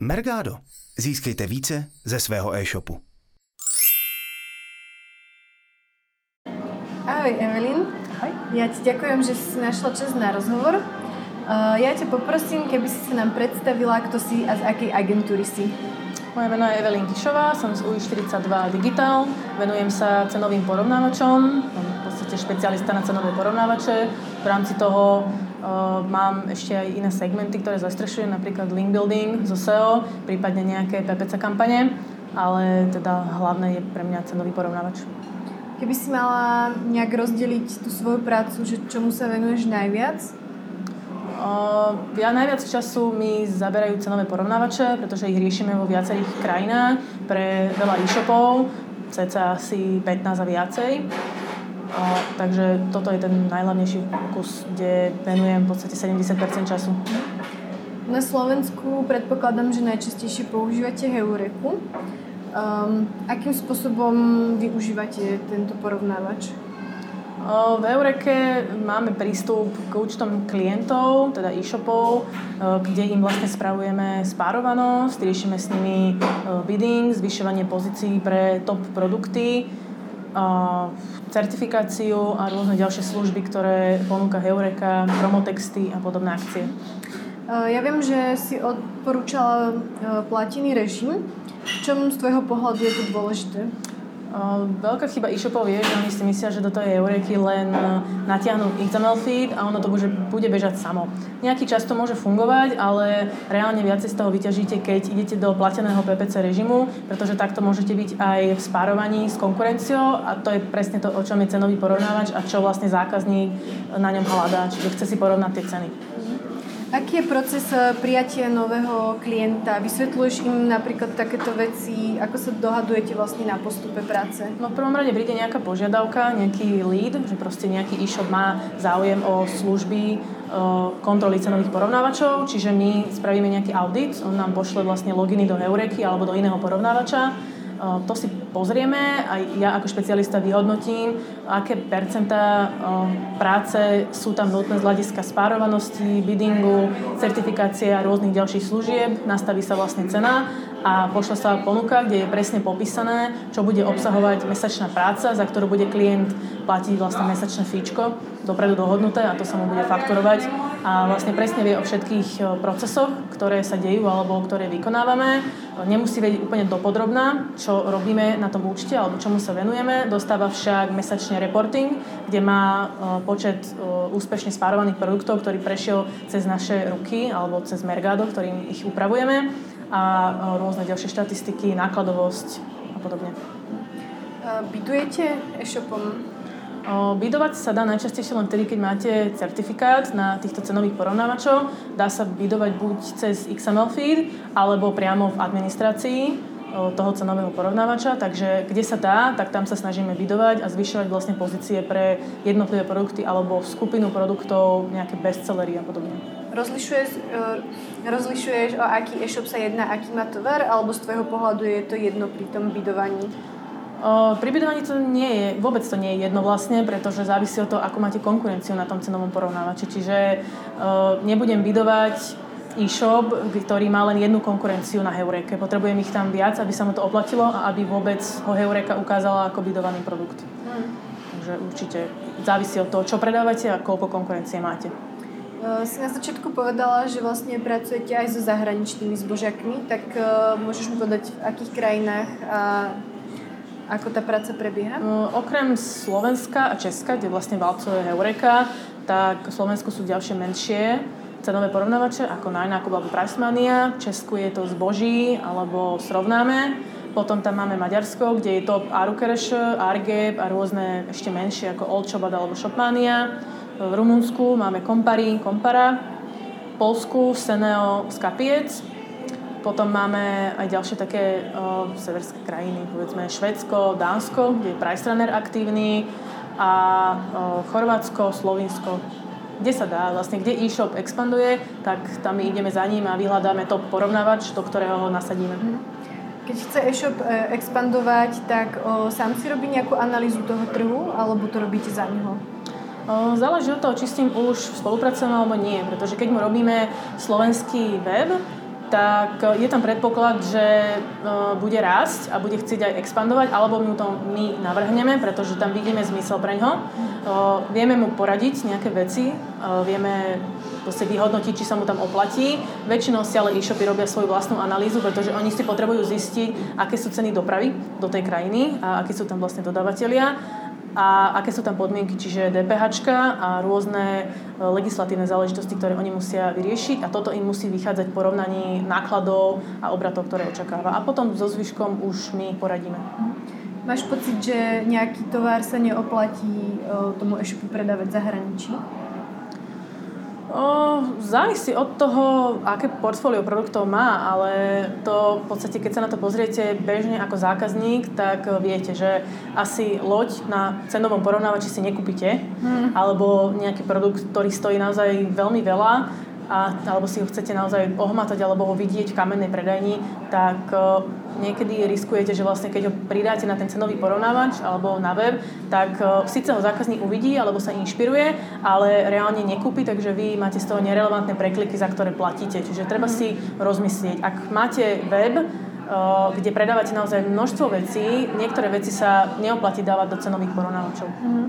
Mergado. Získejte více ze svého e-shopu. Ahoj Evelyn. Ahoj. Ja ti ďakujem, že si našla čas na rozhovor. Uh, ja ťa poprosím, keby si sa nám predstavila, kto si a z akej agentúry si. Moje meno je Evelyn Kišová, som z UI42 Digital, venujem sa cenovým porovnávačom, som v podstate špecialista na cenové porovnávače. V rámci toho mám ešte aj iné segmenty, ktoré zastrešujem, napríklad link building zo SEO, prípadne nejaké PPC kampane, ale teda hlavné je pre mňa cenový porovnávač. Keby si mala nejak rozdeliť tú svoju prácu, že čomu sa venuješ najviac, ja najviac času mi zaberajú cenové porovnávače, pretože ich riešime vo viacerých krajinách pre veľa e-shopov, cca asi 15 a viacej. Uh, takže toto je ten najhlavnejší fokus, kde venujem v podstate 70% času. Na Slovensku predpokladám, že najčastejšie používate Heureku. Um, akým spôsobom využívate tento porovnávač? V Eureke máme prístup k účtom klientov, teda e-shopov, kde im vlastne spravujeme spárovanosť, riešime s nimi bidding, zvyšovanie pozícií pre top produkty, certifikáciu a rôzne ďalšie služby, ktoré ponúka Heureka, promotexty a podobné akcie. Ja viem, že si odporúčala platený režim. V čom z tvojho pohľadu je to dôležité? Veľká chyba e-shopov je, že oni si myslia, že do tej eureky len e, natiahnu XML feed a ono to bude, bude bežať samo. Nejaký čas to môže fungovať, ale reálne viacej z toho vyťažíte, keď idete do plateného PPC režimu, pretože takto môžete byť aj v spárovaní s konkurenciou a to je presne to, o čom je cenový porovnávač a čo vlastne zákazník na ňom hľadá, čiže chce si porovnať tie ceny. Aký je proces eh, prijatia nového klienta? Vysvetľuješ im napríklad takéto veci? Ako sa dohadujete vlastne na postupe práce? No v prvom rade príde nejaká požiadavka, nejaký lead, že proste nejaký e-shop má záujem o služby eh, kontroly cenových porovnávačov, čiže my spravíme nejaký audit, on nám pošle vlastne loginy do Eureky alebo do iného porovnávača to si pozrieme a ja ako špecialista vyhodnotím, aké percentá práce sú tam nutné z hľadiska spárovanosti, biddingu, certifikácie a rôznych ďalších služieb. Nastaví sa vlastne cena a pošle sa ponuka, kde je presne popísané, čo bude obsahovať mesačná práca, za ktorú bude klient platiť vlastne mesačné fíčko, dopredu dohodnuté a to sa mu bude fakturovať a vlastne presne vie o všetkých procesoch, ktoré sa dejú alebo ktoré vykonávame. Nemusí vedieť úplne dopodrobná, čo robíme na tom účte alebo čomu sa venujeme. Dostáva však mesačne reporting, kde má e, počet e, úspešne spárovaných produktov, ktorý prešiel cez naše ruky alebo cez Mergado, ktorým ich upravujeme a e, rôzne ďalšie štatistiky, nákladovosť a podobne. Bydujete e-shopom Bidovať sa dá najčastejšie len vtedy, keď máte certifikát na týchto cenových porovnávačov. Dá sa bidovať buď cez XML feed, alebo priamo v administrácii toho cenového porovnávača, takže kde sa dá, tak tam sa snažíme bidovať a zvyšovať vlastne pozície pre jednotlivé produkty alebo skupinu produktov, nejaké bestsellery a podobne. Rozlišuješ, e, rozlišuješ, o aký e-shop sa jedná, aký má tovar, alebo z tvojho pohľadu je to jedno pri tom bidovaní? Pri bydovaní to nie je, vôbec to nie je jedno vlastne, pretože závisí od toho, ako máte konkurenciu na tom cenovom porovnávači. Čiže nebudem bydovať e-shop, ktorý má len jednu konkurenciu na Heureke. Potrebujem ich tam viac, aby sa mu to oplatilo a aby vôbec ho Heureka ukázala ako bydovaný produkt. Hmm. Takže určite závisí od toho, čo predávate a koľko konkurencie máte. Si na začiatku povedala, že vlastne pracujete aj so zahraničnými zbožiakmi, tak uh, môžeš mi povedať, v akých krajinách a ako tá práca prebieha? No, okrem Slovenska a Česka, kde vlastne valcuje Heureka, tak v Slovensku sú ďalšie menšie cenové porovnávače ako Najnákup alebo Pricemania. V Česku je to zboží alebo srovnáme. Potom tam máme Maďarsko, kde je top Arukereš, Argeb a rôzne ešte menšie ako Old alebo Shopmania. V Rumunsku máme Kompari, Kompara. V Polsku Seneo, Skapiec potom máme aj ďalšie také o, severské krajiny, povedzme Švedsko, Dánsko, kde je Pricerunner aktívny a o, Chorvátsko, Slovinsko, kde sa dá, vlastne kde e-shop expanduje, tak tam my ideme za ním a vyhľadáme top porovnávač, do ktorého ho nasadíme. Mhm. Keď chce e-shop e, expandovať, tak o, sám si robí nejakú analýzu toho trhu, alebo to robíte za neho? Záleží od toho, či s tým už spolupracujeme alebo nie, pretože keď mu robíme slovenský web, tak je tam predpoklad, že bude rásť a bude chcieť aj expandovať, alebo mu to my navrhneme, pretože tam vidíme zmysel pre ňo. Vieme mu poradiť nejaké veci, vieme proste vyhodnotiť, či sa mu tam oplatí. Väčšinou si ale e-shopy robia svoju vlastnú analýzu, pretože oni si potrebujú zistiť, aké sú ceny dopravy do tej krajiny a akí sú tam vlastne dodávateľia a aké sú tam podmienky, čiže DPH a rôzne e, legislatívne záležitosti, ktoré oni musia vyriešiť a toto im musí vychádzať v porovnaní nákladov a obratov, ktoré očakáva. A potom so zvyškom už my poradíme. Máš pocit, že nejaký tovar sa neoplatí e, tomu e-shopu predávať zahraničí? O, závisí od toho, aké portfólio produktov má, ale to v podstate, keď sa na to pozriete bežne ako zákazník, tak viete, že asi loď na cenovom porovnávači si nekúpite, hmm. alebo nejaký produkt, ktorý stojí naozaj veľmi veľa, a, alebo si ho chcete naozaj ohmatať alebo ho vidieť v kamennej predajni, tak uh, niekedy riskujete, že vlastne keď ho pridáte na ten cenový porovnávač alebo na web, tak uh, síce ho zákazník uvidí alebo sa inšpiruje, ale reálne nekúpi, takže vy máte z toho nerelevantné prekliky, za ktoré platíte. Čiže treba si rozmyslieť, ak máte web, uh, kde predávate naozaj množstvo vecí, niektoré veci sa neoplatí dávať do cenových porovnávačov. Mm-hmm.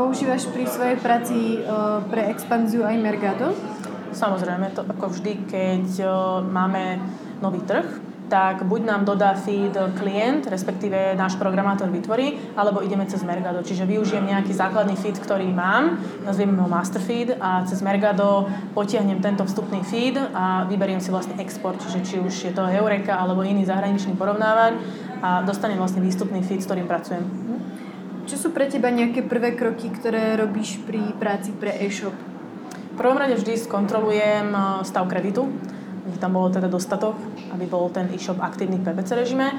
Používaš pri svojej práci pre expanziu aj Mergado? Samozrejme, to ako vždy, keď máme nový trh, tak buď nám dodá feed klient, respektíve náš programátor vytvorí, alebo ideme cez Mergado. Čiže využijem nejaký základný feed, ktorý mám, nazvieme ho master feed a cez Mergado potiahnem tento vstupný feed a vyberiem si vlastne export, čiže či už je to Eureka alebo iný zahraničný porovnávač a dostanem vlastne výstupný feed, s ktorým pracujem. Čo sú pre teba nejaké prvé kroky, ktoré robíš pri práci pre e-shop? Prvom rade vždy skontrolujem eh, stav kreditu, aby tam bolo teda dostatok, aby bol ten e-shop aktívny v PPC režime.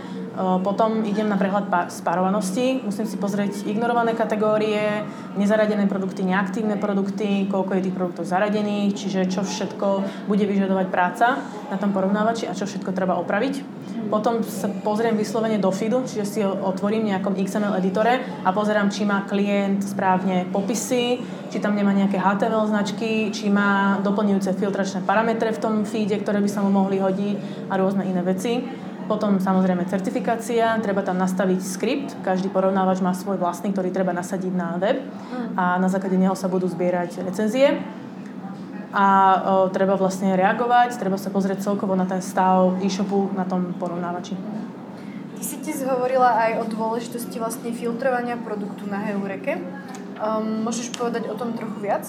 Potom idem na prehľad spárovanosti, musím si pozrieť ignorované kategórie, nezaradené produkty, neaktívne produkty, koľko je tých produktov zaradených, čiže čo všetko bude vyžadovať práca na tom porovnávači a čo všetko treba opraviť. Potom sa pozriem vyslovene do feedu, čiže si ho otvorím v nejakom XML editore a pozerám, či má klient správne popisy, či tam nemá nejaké HTML značky, či má doplňujúce filtračné parametre v tom feede, ktoré by sa mu mohli hodiť a rôzne iné veci. Potom samozrejme certifikácia, treba tam nastaviť skript, každý porovnávač má svoj vlastný, ktorý treba nasadiť na web a na základe neho sa budú zbierať recenzie a o, treba vlastne reagovať, treba sa pozrieť celkovo na ten stav e-shopu na tom porovnávači. Ty si ti zhovorila aj o dôležitosti vlastne filtrovania produktu na Heureke. Um, môžeš povedať o tom trochu viac?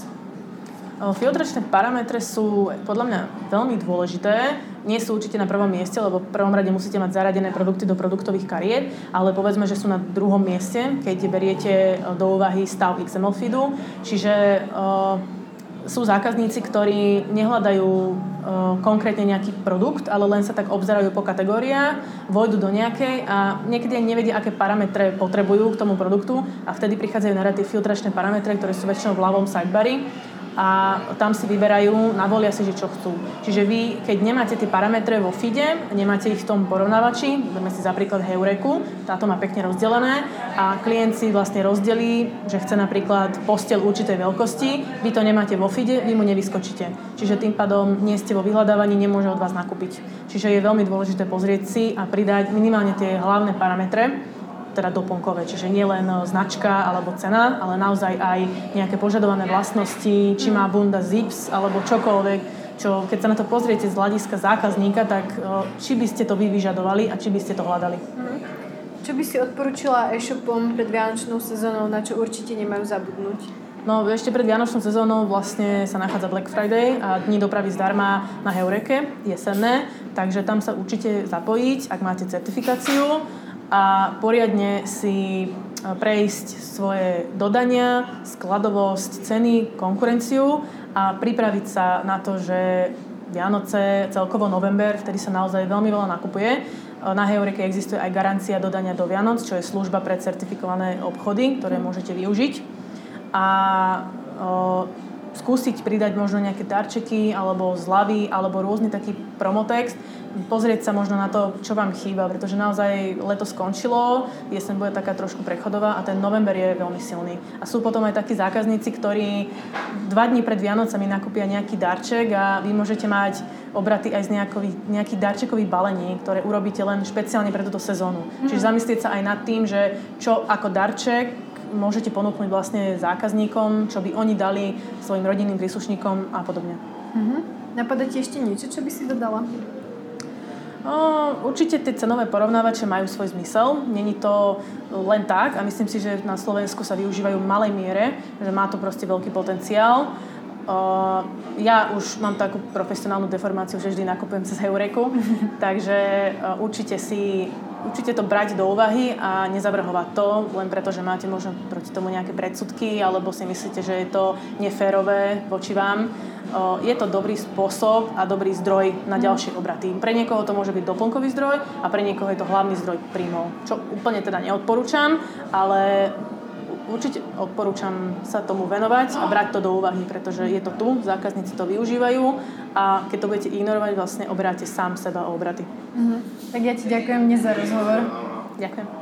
Filtračné parametre sú podľa mňa veľmi dôležité. Nie sú určite na prvom mieste, lebo v prvom rade musíte mať zaradené produkty do produktových kariet, ale povedzme, že sú na druhom mieste, keď beriete do úvahy stav XML feedu. Čiže uh, sú zákazníci, ktorí nehľadajú uh, konkrétne nejaký produkt, ale len sa tak obzerajú po kategóriách, vojdu do nejakej a niekedy ani nevedia, aké parametre potrebujú k tomu produktu a vtedy prichádzajú na tie filtračné parametre, ktoré sú väčšinou v ľavom sidebari a tam si vyberajú, navolia si, že čo chcú. Čiže vy, keď nemáte tie parametre vo FIDE, nemáte ich v tom porovnávači, dáme si za príklad Heureku, táto má pekne rozdelené a klient si vlastne rozdelí, že chce napríklad postel určitej veľkosti, vy to nemáte vo FIDE, vy mu nevyskočíte. Čiže tým pádom nie ste vo vyhľadávaní, nemôže od vás nakúpiť. Čiže je veľmi dôležité pozrieť si a pridať minimálne tie hlavné parametre, teda doplnkové, čiže nie len e, značka alebo cena, ale naozaj aj nejaké požadované vlastnosti, či má bunda zips alebo čokoľvek, čo keď sa na to pozriete z hľadiska zákazníka, tak e, či by ste to vy vyžadovali a či by ste to hľadali. Mhm. Čo by si odporúčila e-shopom pred Vianočnou sezónou, na čo určite nemajú zabudnúť? No ešte pred Vianočnou sezónou vlastne sa nachádza Black Friday a dní dopravy zdarma na Heureke, jesenné, takže tam sa určite zapojiť, ak máte certifikáciu a poriadne si e, prejsť svoje dodania, skladovosť, ceny, konkurenciu a pripraviť sa na to, že Vianoce, celkovo november, vtedy sa naozaj veľmi veľa nakupuje. E, na Heureke existuje aj garancia dodania do Vianoc, čo je služba pre certifikované obchody, ktoré môžete využiť. A o, e, skúsiť pridať možno nejaké darčeky alebo zľavy alebo rôzny taký promotext, pozrieť sa možno na to, čo vám chýba, pretože naozaj leto skončilo, jesen bude taká trošku prechodová a ten november je veľmi silný. A sú potom aj takí zákazníci, ktorí dva dní pred Vianocami nakúpia nejaký darček a vy môžete mať obraty aj z nejaký, nejaký darčekový balení, ktoré urobíte len špeciálne pre túto sezónu. Mm. Čiže zamyslieť sa aj nad tým, že čo ako darček môžete ponúknuť vlastne zákazníkom, čo by oni dali svojim rodinným príslušníkom a podobne. Mm-hmm. Napadá ti ešte niečo, čo by si dodala? Určite tie cenové porovnávače majú svoj zmysel. Není to len tak a myslím si, že na Slovensku sa využívajú v malej miere, že má to proste veľký potenciál. Ja už mám takú profesionálnu deformáciu, že vždy nakupujem cez Eureku, takže určite si určite to brať do úvahy a nezavrhovať to len preto, že máte možno proti tomu nejaké predsudky alebo si myslíte, že je to neférové voči vám. Je to dobrý spôsob a dobrý zdroj na ďalšie obraty. Pre niekoho to môže byť doplnkový zdroj a pre niekoho je to hlavný zdroj príjmov. Čo úplne teda neodporúčam, ale určite odporúčam sa tomu venovať a brať to do úvahy, pretože je to tu, zákazníci to využívajú a keď to budete ignorovať, vlastne oberáte sám seba o obraty. Mm-hmm. Tak ja ti ďakujem dnes za rozhovor. Ďakujem.